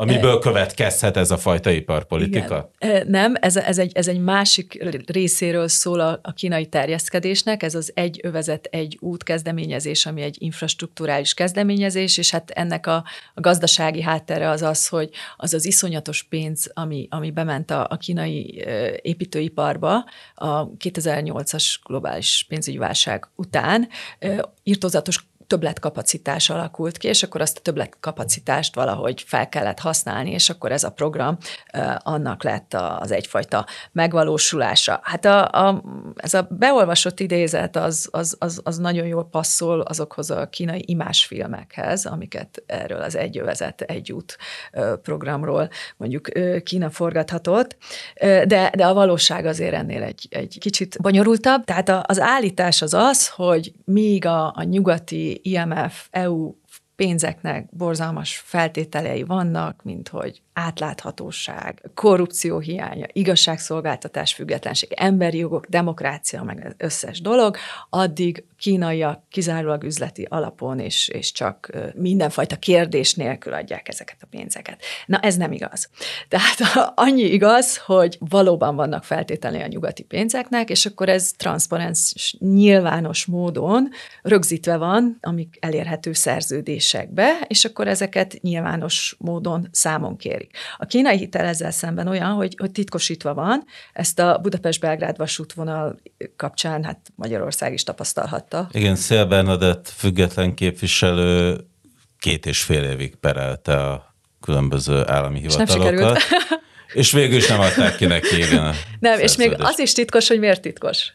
Amiből következhet ez a fajta iparpolitika? Igen. Nem, ez, ez, egy, ez egy másik részéről szól a, a kínai terjeszkedésnek, ez az egy övezet, egy út kezdeményezés, ami egy infrastruktúrális kezdeményezés, és hát ennek a, a gazdasági háttere az az, hogy az az iszonyatos pénz, ami, ami bement a, a kínai építőiparba a 2008-as globális pénzügyi válság után, írtozatos többletkapacitás alakult ki, és akkor azt a többletkapacitást valahogy fel kellett használni, és akkor ez a program annak lett az egyfajta megvalósulása. Hát a, a, ez a beolvasott idézet az, az, az, az nagyon jól passzol azokhoz a kínai imásfilmekhez, amiket erről az egyövezet, egy út programról mondjuk Kína forgathatott, de, de a valóság azért ennél egy, egy kicsit bonyolultabb. Tehát az állítás az az, hogy míg a, a nyugati IMF, EU pénzeknek borzalmas feltételei vannak, mint hogy átláthatóság, korrupció hiánya, igazságszolgáltatás függetlenség, emberi jogok, demokrácia, meg az összes dolog, addig kínaiak kizárólag üzleti alapon és, és csak mindenfajta kérdés nélkül adják ezeket a pénzeket. Na ez nem igaz. Tehát annyi igaz, hogy valóban vannak feltételei a nyugati pénzeknek, és akkor ez transzparens, nyilvános módon rögzítve van, amik elérhető szerződésekbe, és akkor ezeket nyilvános módon számon kérik. A kínai hitel ezzel szemben olyan, hogy, hogy titkosítva van, ezt a Budapest-Belgrád vasútvonal kapcsán hát Magyarország is tapasztalhatta. Igen, Szél Bernadett független képviselő két és fél évig perelte a különböző állami hivatalokat. És, és végül is nem adták ki neki, igen. Nem, és még az is titkos, hogy miért titkos.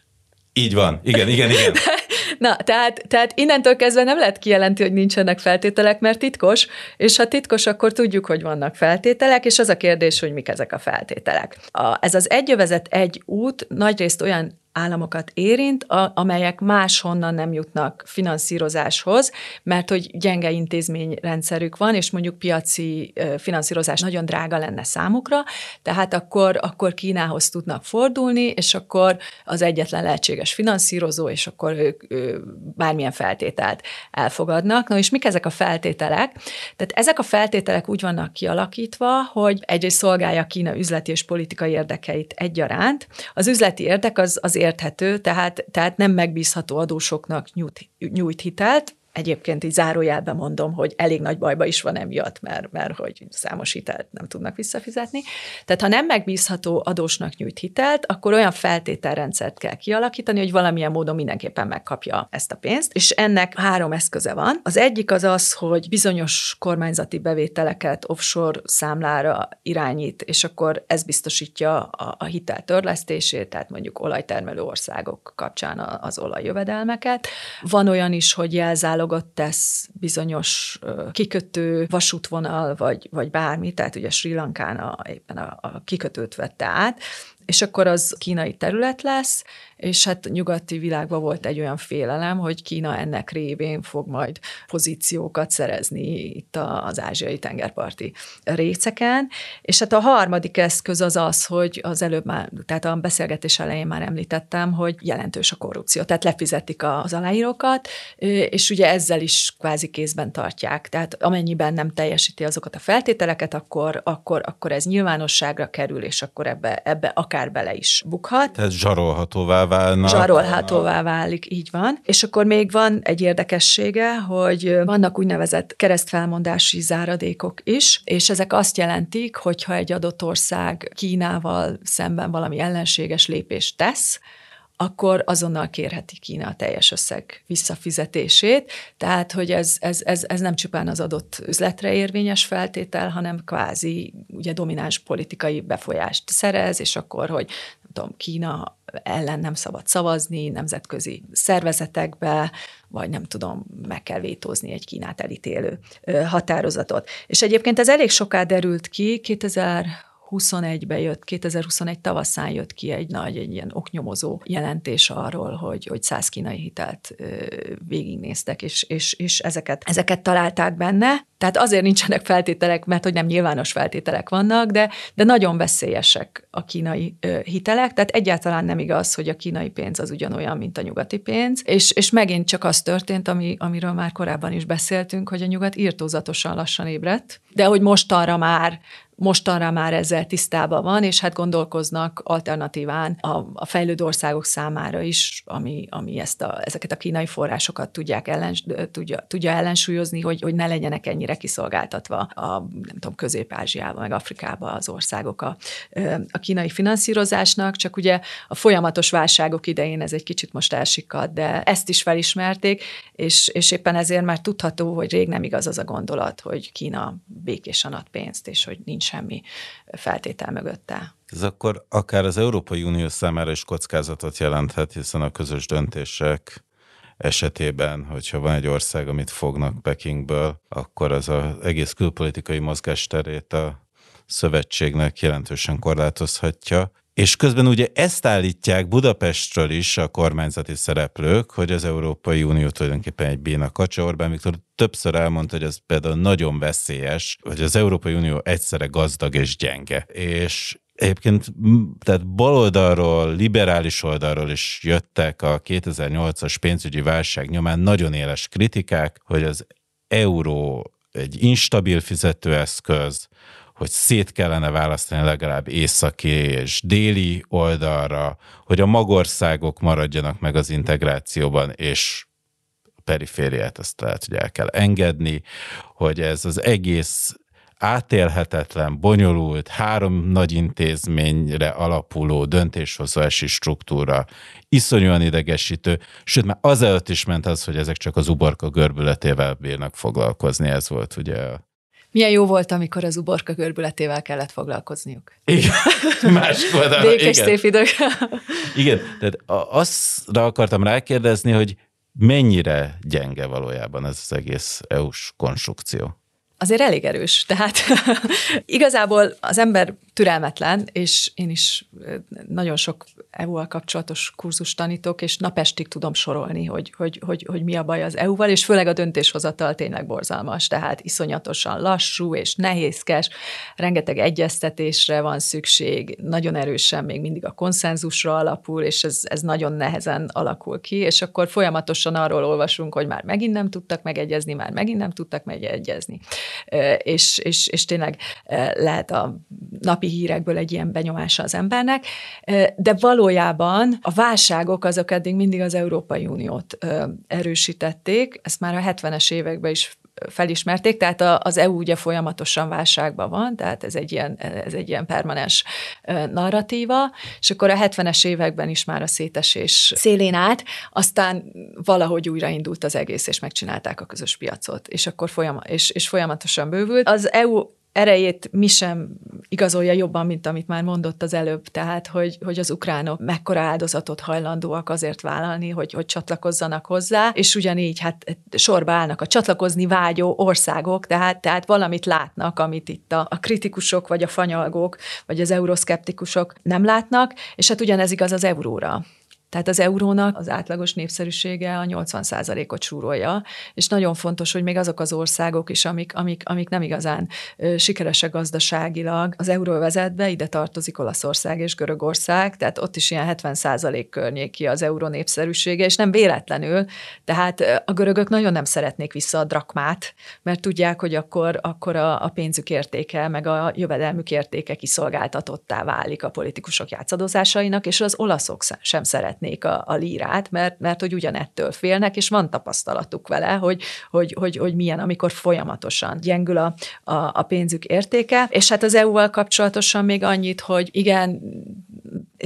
Így van, igen, igen, igen. Na, tehát, tehát innentől kezdve nem lehet kijelenti, hogy nincsenek feltételek, mert titkos, és ha titkos, akkor tudjuk, hogy vannak feltételek, és az a kérdés, hogy mik ezek a feltételek. A, ez az egyövezet egy út nagyrészt olyan államokat érint, a, amelyek máshonnan nem jutnak finanszírozáshoz, mert hogy gyenge intézményrendszerük van, és mondjuk piaci finanszírozás nagyon drága lenne számukra, tehát akkor, akkor Kínához tudnak fordulni, és akkor az egyetlen lehetséges finanszírozó, és akkor ők ő, bármilyen feltételt elfogadnak. Na és mik ezek a feltételek? Tehát ezek a feltételek úgy vannak kialakítva, hogy egyrészt szolgálja Kína üzleti és politikai érdekeit egyaránt. Az üzleti érdek az, az érthető, tehát, tehát nem megbízható adósoknak nyújt, nyújt hitelt, Egyébként így zárójelben mondom, hogy elég nagy bajba is van emiatt, mert, mert hogy számos hitelt nem tudnak visszafizetni. Tehát ha nem megbízható adósnak nyújt hitelt, akkor olyan feltételrendszert kell kialakítani, hogy valamilyen módon mindenképpen megkapja ezt a pénzt. És ennek három eszköze van. Az egyik az az, hogy bizonyos kormányzati bevételeket offshore számlára irányít, és akkor ez biztosítja a, a hitel törlesztését, tehát mondjuk olajtermelő országok kapcsán az olajjövedelmeket. Van olyan is, hogy jelzálog dolgot tesz bizonyos kikötő, vasútvonal, vagy, vagy bármi, tehát ugye Sri Lankán a, éppen a, a kikötőt vette át, és akkor az kínai terület lesz, és hát nyugati világban volt egy olyan félelem, hogy Kína ennek révén fog majd pozíciókat szerezni itt az ázsiai tengerparti részeken, és hát a harmadik eszköz az az, hogy az előbb már, tehát a beszélgetés elején már említettem, hogy jelentős a korrupció, tehát lefizetik az aláírókat, és ugye ezzel is kvázi kézben tartják, tehát amennyiben nem teljesíti azokat a feltételeket, akkor, akkor, akkor ez nyilvánosságra kerül, és akkor ebbe, ebbe akár bele is bukhat. Tehát zsarolhatóvá válna. Zsarolhatóvá válik, így van. És akkor még van egy érdekessége, hogy vannak úgynevezett keresztfelmondási záradékok is, és ezek azt jelentik, hogyha egy adott ország Kínával szemben valami ellenséges lépést tesz, akkor azonnal kérheti Kína a teljes összeg visszafizetését. Tehát, hogy ez, ez, ez, ez nem csupán az adott üzletre érvényes feltétel, hanem kvázi ugye domináns politikai befolyást szerez, és akkor, hogy tudom, Kína ellen nem szabad szavazni nemzetközi szervezetekbe, vagy nem tudom, meg kell vétózni egy Kínát elítélő határozatot. És egyébként ez elég soká derült ki, 2000 21-be jött, 2021 tavaszán jött ki egy nagy, egy ilyen oknyomozó jelentés arról, hogy, hogy száz kínai hitelt végignéztek, és, és, és ezeket, ezeket találták benne. Tehát azért nincsenek feltételek, mert hogy nem nyilvános feltételek vannak, de, de nagyon veszélyesek a kínai hitelek, tehát egyáltalán nem igaz, hogy a kínai pénz az ugyanolyan, mint a nyugati pénz, és, és megint csak az történt, ami, amiről már korábban is beszéltünk, hogy a nyugat írtózatosan lassan ébredt, de hogy mostanra már mostanra már ezzel tisztában van, és hát gondolkoznak alternatíván a, a fejlődő országok számára is, ami, ami ezt a, ezeket a kínai forrásokat tudják ellen, tudja, tudja ellensúlyozni, hogy, hogy ne legyenek ennyire kiszolgáltatva a, nem tudom, Közép-Ázsiában, meg Afrikában az országok a, a kínai finanszírozásnak, csak ugye a folyamatos válságok idején ez egy kicsit most elsikad, de ezt is felismerték, és, és éppen ezért már tudható, hogy rég nem igaz az a gondolat, hogy Kína békésen ad pénzt, és hogy nincs semmi feltétel mögötte. Ez akkor akár az Európai Unió számára is kockázatot jelenthet, hiszen a közös döntések esetében, hogyha van egy ország, amit fognak Pekingből, akkor az az egész külpolitikai mozgásterét a szövetségnek jelentősen korlátozhatja. És közben ugye ezt állítják Budapestről is a kormányzati szereplők, hogy az Európai Unió tulajdonképpen egy béna kacsa. Orbán Viktor többször elmondta, hogy ez például nagyon veszélyes, hogy az Európai Unió egyszerre gazdag és gyenge. És Egyébként tehát baloldalról, liberális oldalról is jöttek a 2008-as pénzügyi válság nyomán nagyon éles kritikák, hogy az euró egy instabil fizetőeszköz, hogy szét kellene választani legalább északi és déli oldalra, hogy a magországok maradjanak meg az integrációban, és a perifériát azt lehet, hogy el kell engedni, hogy ez az egész átélhetetlen, bonyolult, három nagy intézményre alapuló döntéshozási struktúra, iszonyúan idegesítő, sőt már azelőtt is ment az, hogy ezek csak az uborka görbületével bírnak foglalkozni, ez volt ugye a milyen jó volt, amikor az uborka görbületével kellett foglalkozniuk. Igen, más oldalra. Békés szép idők. Igen, tehát azt akartam rákérdezni, hogy mennyire gyenge valójában ez az egész EU-s konstrukció azért elég erős. Tehát igazából az ember türelmetlen, és én is nagyon sok EU-val kapcsolatos kurzus tanítok, és napestig tudom sorolni, hogy, hogy, hogy, hogy mi a baj az EU-val, és főleg a döntéshozatal tényleg borzalmas, tehát iszonyatosan lassú és nehézkes, rengeteg egyeztetésre van szükség, nagyon erősen még mindig a konszenzusra alapul, és ez, ez nagyon nehezen alakul ki, és akkor folyamatosan arról olvasunk, hogy már megint nem tudtak megegyezni, már megint nem tudtak megegyezni és, és, és tényleg lehet a napi hírekből egy ilyen benyomása az embernek, de valójában a válságok azok eddig mindig az Európai Uniót erősítették, ezt már a 70-es években is felismerték, tehát az EU ugye folyamatosan válságban van, tehát ez egy ilyen, ez egy ilyen permanens narratíva, és akkor a 70-es években is már a szétesés szélén át, aztán valahogy újraindult az egész, és megcsinálták a közös piacot, és akkor folyam, és, és folyamatosan bővült. Az EU erejét mi sem igazolja jobban, mint amit már mondott az előbb, tehát hogy, hogy az ukránok mekkora áldozatot hajlandóak azért vállalni, hogy, hogy csatlakozzanak hozzá, és ugyanígy hát sorba állnak a csatlakozni vágyó országok, tehát, tehát valamit látnak, amit itt a, a kritikusok, vagy a fanyalgók, vagy az euroszkeptikusok nem látnak, és hát ugyanez igaz az euróra. Tehát az eurónak az átlagos népszerűsége a 80%-ot súrolja, és nagyon fontos, hogy még azok az országok is, amik, amik, amik nem igazán sikeresek gazdaságilag, az euróvezetbe ide tartozik Olaszország és Görögország, tehát ott is ilyen 70% környéki az euró népszerűsége, és nem véletlenül, tehát a görögök nagyon nem szeretnék vissza a drakmát, mert tudják, hogy akkor, akkor a, a pénzük értéke, meg a jövedelmük értéke kiszolgáltatottá válik a politikusok játszadozásainak, és az olaszok sem szeretnék szeretnék a, a lírát, mert, mert hogy ugyanettől félnek, és van tapasztalatuk vele, hogy, hogy, hogy, hogy milyen, amikor folyamatosan gyengül a, a, a pénzük értéke. És hát az EU-val kapcsolatosan még annyit, hogy igen,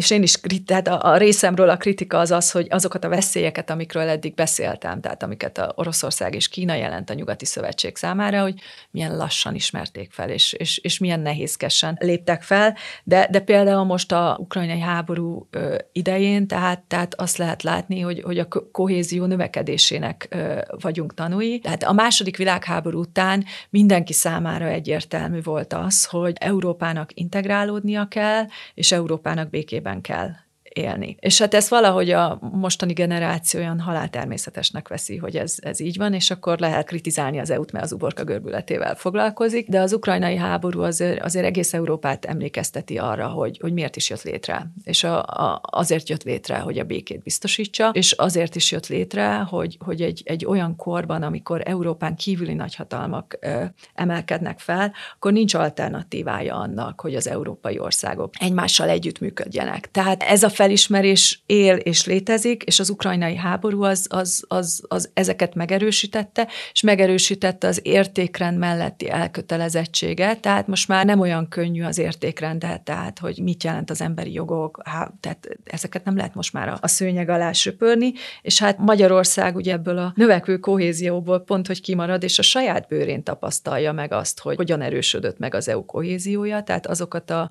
és én is, tehát a, a részemről a kritika az az, hogy azokat a veszélyeket, amikről eddig beszéltem, tehát amiket a Oroszország és Kína jelent a nyugati szövetség számára, hogy milyen lassan ismerték fel, és, és, és milyen nehézkesen léptek fel, de, de például most a ukrajnai háború idején, tehát, tehát azt lehet látni, hogy, hogy a kohézió növekedésének vagyunk tanúi. Tehát a második világháború után mindenki számára egyértelmű volt az, hogy Európának integrálódnia kell, és Európának békében kell élni. És hát ezt valahogy a mostani generáció olyan haláltermészetesnek veszi, hogy ez, ez így van, és akkor lehet kritizálni az EU-t, mert az uborka görbületével foglalkozik, de az ukrajnai háború azért, azért egész Európát emlékezteti arra, hogy, hogy miért is jött létre. És a, a, azért jött létre, hogy a békét biztosítsa, és azért is jött létre, hogy, hogy egy, egy olyan korban, amikor Európán kívüli nagyhatalmak ö, emelkednek fel, akkor nincs alternatívája annak, hogy az európai országok egymással együttműködjenek. Tehát ez a felismerés él és létezik, és az ukrajnai háború az, az, az, az ezeket megerősítette, és megerősítette az értékrend melletti elkötelezettséget, tehát most már nem olyan könnyű az értékrend, tehát hogy mit jelent az emberi jogok, há, tehát ezeket nem lehet most már a, a szőnyeg alá söpörni, és hát Magyarország ugye ebből a növekvő kohézióból pont, hogy kimarad, és a saját bőrén tapasztalja meg azt, hogy hogyan erősödött meg az EU kohéziója, tehát azokat a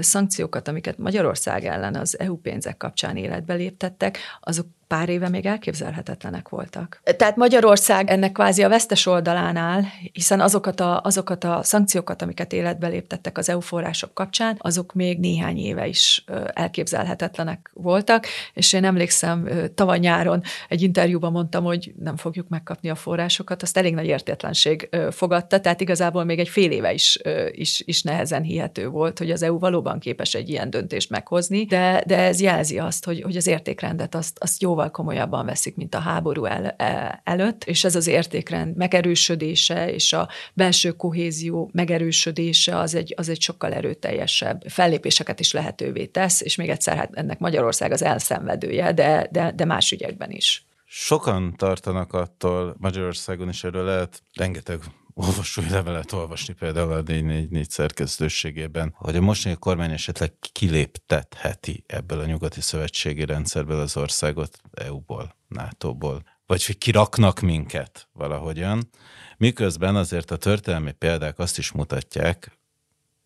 szankciókat, amiket Magyarország ellen az EU pénzek kapcsán életbe léptettek, azok pár éve még elképzelhetetlenek voltak. Tehát Magyarország ennek kvázi a vesztes oldalán áll, hiszen azokat a, azokat a szankciókat, amiket életbe léptettek az EU források kapcsán, azok még néhány éve is elképzelhetetlenek voltak, és én emlékszem, tavaly nyáron egy interjúban mondtam, hogy nem fogjuk megkapni a forrásokat, azt elég nagy értétlenség fogadta, tehát igazából még egy fél éve is, is, is nehezen hihető volt, hogy az EU valóban képes egy ilyen döntést meghozni, de, de ez jelzi azt, hogy, hogy az értékrendet azt, azt jóval komolyabban veszik, mint a háború el, el, előtt, és ez az értékrend megerősödése és a belső kohézió megerősödése az egy, az egy sokkal erőteljesebb fellépéseket is lehetővé tesz, és még egyszer, hát ennek Magyarország az elszenvedője, de, de, de más ügyekben is. Sokan tartanak attól, Magyarországon is erről lehet rengeteg olvasói levelet olvasni például a 444 szerkesztőségében, hogy a mostani kormány esetleg kiléptetheti ebből a nyugati szövetségi rendszerből az országot EU-ból, NATO-ból, vagy hogy kiraknak minket valahogyan, miközben azért a történelmi példák azt is mutatják,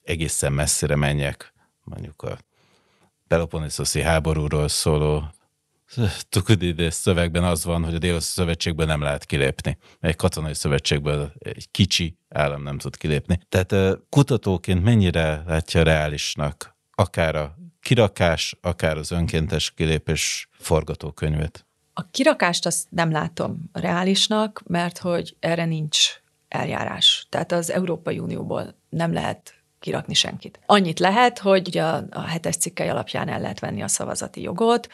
egészen messzire menjek, mondjuk a Peloponnesoszi háborúról szóló Tukudidész szövegben az van, hogy a dél szövetségből nem lehet kilépni. Egy katonai szövetségből egy kicsi állam nem tud kilépni. Tehát kutatóként mennyire látja reálisnak akár a kirakás, akár az önkéntes kilépés forgatókönyvet? A kirakást azt nem látom reálisnak, mert hogy erre nincs eljárás. Tehát az Európai Unióból nem lehet kirakni senkit. Annyit lehet, hogy ugye a, a hetes cikkely alapján el lehet venni a szavazati jogot,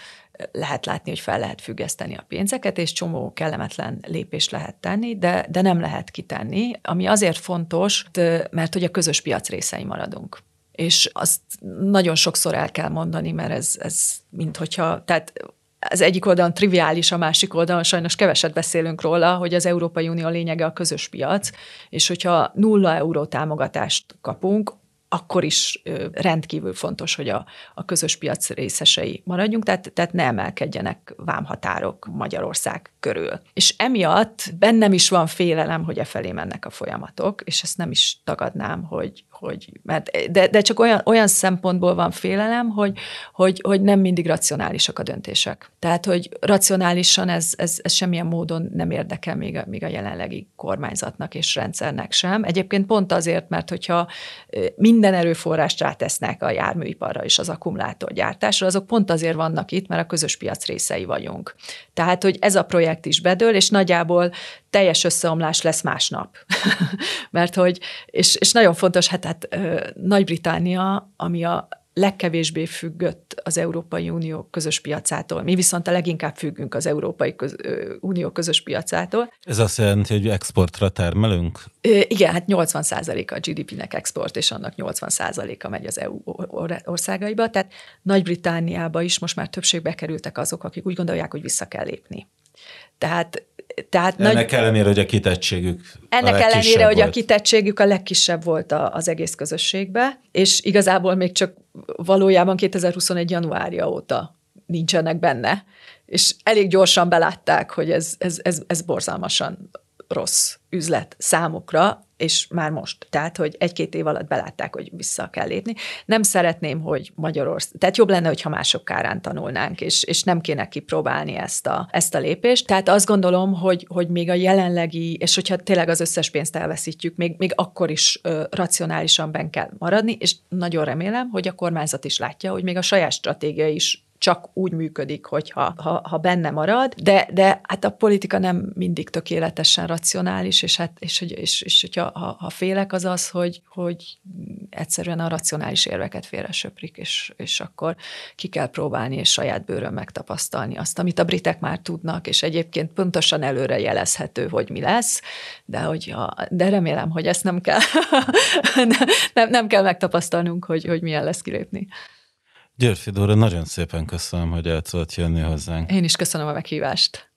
lehet látni, hogy fel lehet függeszteni a pénzeket, és csomó kellemetlen lépést lehet tenni, de, de nem lehet kitenni, ami azért fontos, mert hogy a közös piac részei maradunk. És azt nagyon sokszor el kell mondani, mert ez, ez mint hogyha, tehát az egyik oldalon triviális, a másik oldalon sajnos keveset beszélünk róla, hogy az Európai Unió lényege a közös piac, és hogyha nulla euró támogatást kapunk, akkor is rendkívül fontos, hogy a, a közös piac részesei maradjunk, tehát, tehát ne emelkedjenek vámhatárok Magyarország körül. És emiatt bennem is van félelem, hogy e felé mennek a folyamatok, és ezt nem is tagadnám, hogy, hogy mert, de, de csak olyan, olyan szempontból van félelem, hogy, hogy, hogy nem mindig racionálisak a döntések. Tehát, hogy racionálisan ez, ez, ez semmilyen módon nem érdekel még a, még a jelenlegi kormányzatnak és rendszernek sem. Egyébként pont azért, mert hogyha minden erőforrást rátesznek a járműiparra és az akkumulátorgyártásra, azok pont azért vannak itt, mert a közös piac részei vagyunk. Tehát, hogy ez a projekt is bedől, és nagyjából teljes összeomlás lesz másnap. Mert hogy, és, és nagyon fontos, hát, hát Nagy-Británia, ami a legkevésbé függött az Európai Unió közös piacától. Mi viszont a leginkább függünk az Európai köz, Unió közös piacától. Ez azt jelenti, hogy exportra termelünk? Igen, hát 80% a GDP-nek export, és annak 80 a megy az EU országaiba. Tehát Nagy-Britániába is most már többségbe kerültek azok, akik úgy gondolják, hogy vissza kell lépni. Tehát tehát ennek nagy... ellenére, hogy a kitettségük Ennek a ellenére, volt. hogy a kitettségük a legkisebb volt az egész közösségbe, és igazából még csak valójában 2021. januárja óta nincsenek benne, és elég gyorsan belátták, hogy ez, ez, ez, ez borzalmasan rossz üzlet számukra, és már most. Tehát, hogy egy-két év alatt belátták, hogy vissza kell lépni. Nem szeretném, hogy Magyarország, tehát jobb lenne, hogyha mások kárán tanulnánk, és, és nem kéne kipróbálni ezt a, ezt a lépést. Tehát azt gondolom, hogy, hogy még a jelenlegi, és hogyha tényleg az összes pénzt elveszítjük, még, még akkor is ö, racionálisan ben kell maradni, és nagyon remélem, hogy a kormányzat is látja, hogy még a saját stratégia is csak úgy működik, hogyha ha, ha benne marad, de, de hát a politika nem mindig tökéletesen racionális, és, hát, és, és, és, és hogyha ha, ha félek az az, hogy, hogy egyszerűen a racionális érveket félre söprik, és, és akkor ki kell próbálni, és saját bőrön megtapasztalni azt, amit a britek már tudnak, és egyébként pontosan előre jelezhető, hogy mi lesz, de, hogy a, de remélem, hogy ezt nem kell, nem, nem kell megtapasztalnunk, hogy, hogy milyen lesz kilépni. Györfi Dóra, nagyon szépen köszönöm, hogy el tudott jönni hozzánk. Én is köszönöm a meghívást.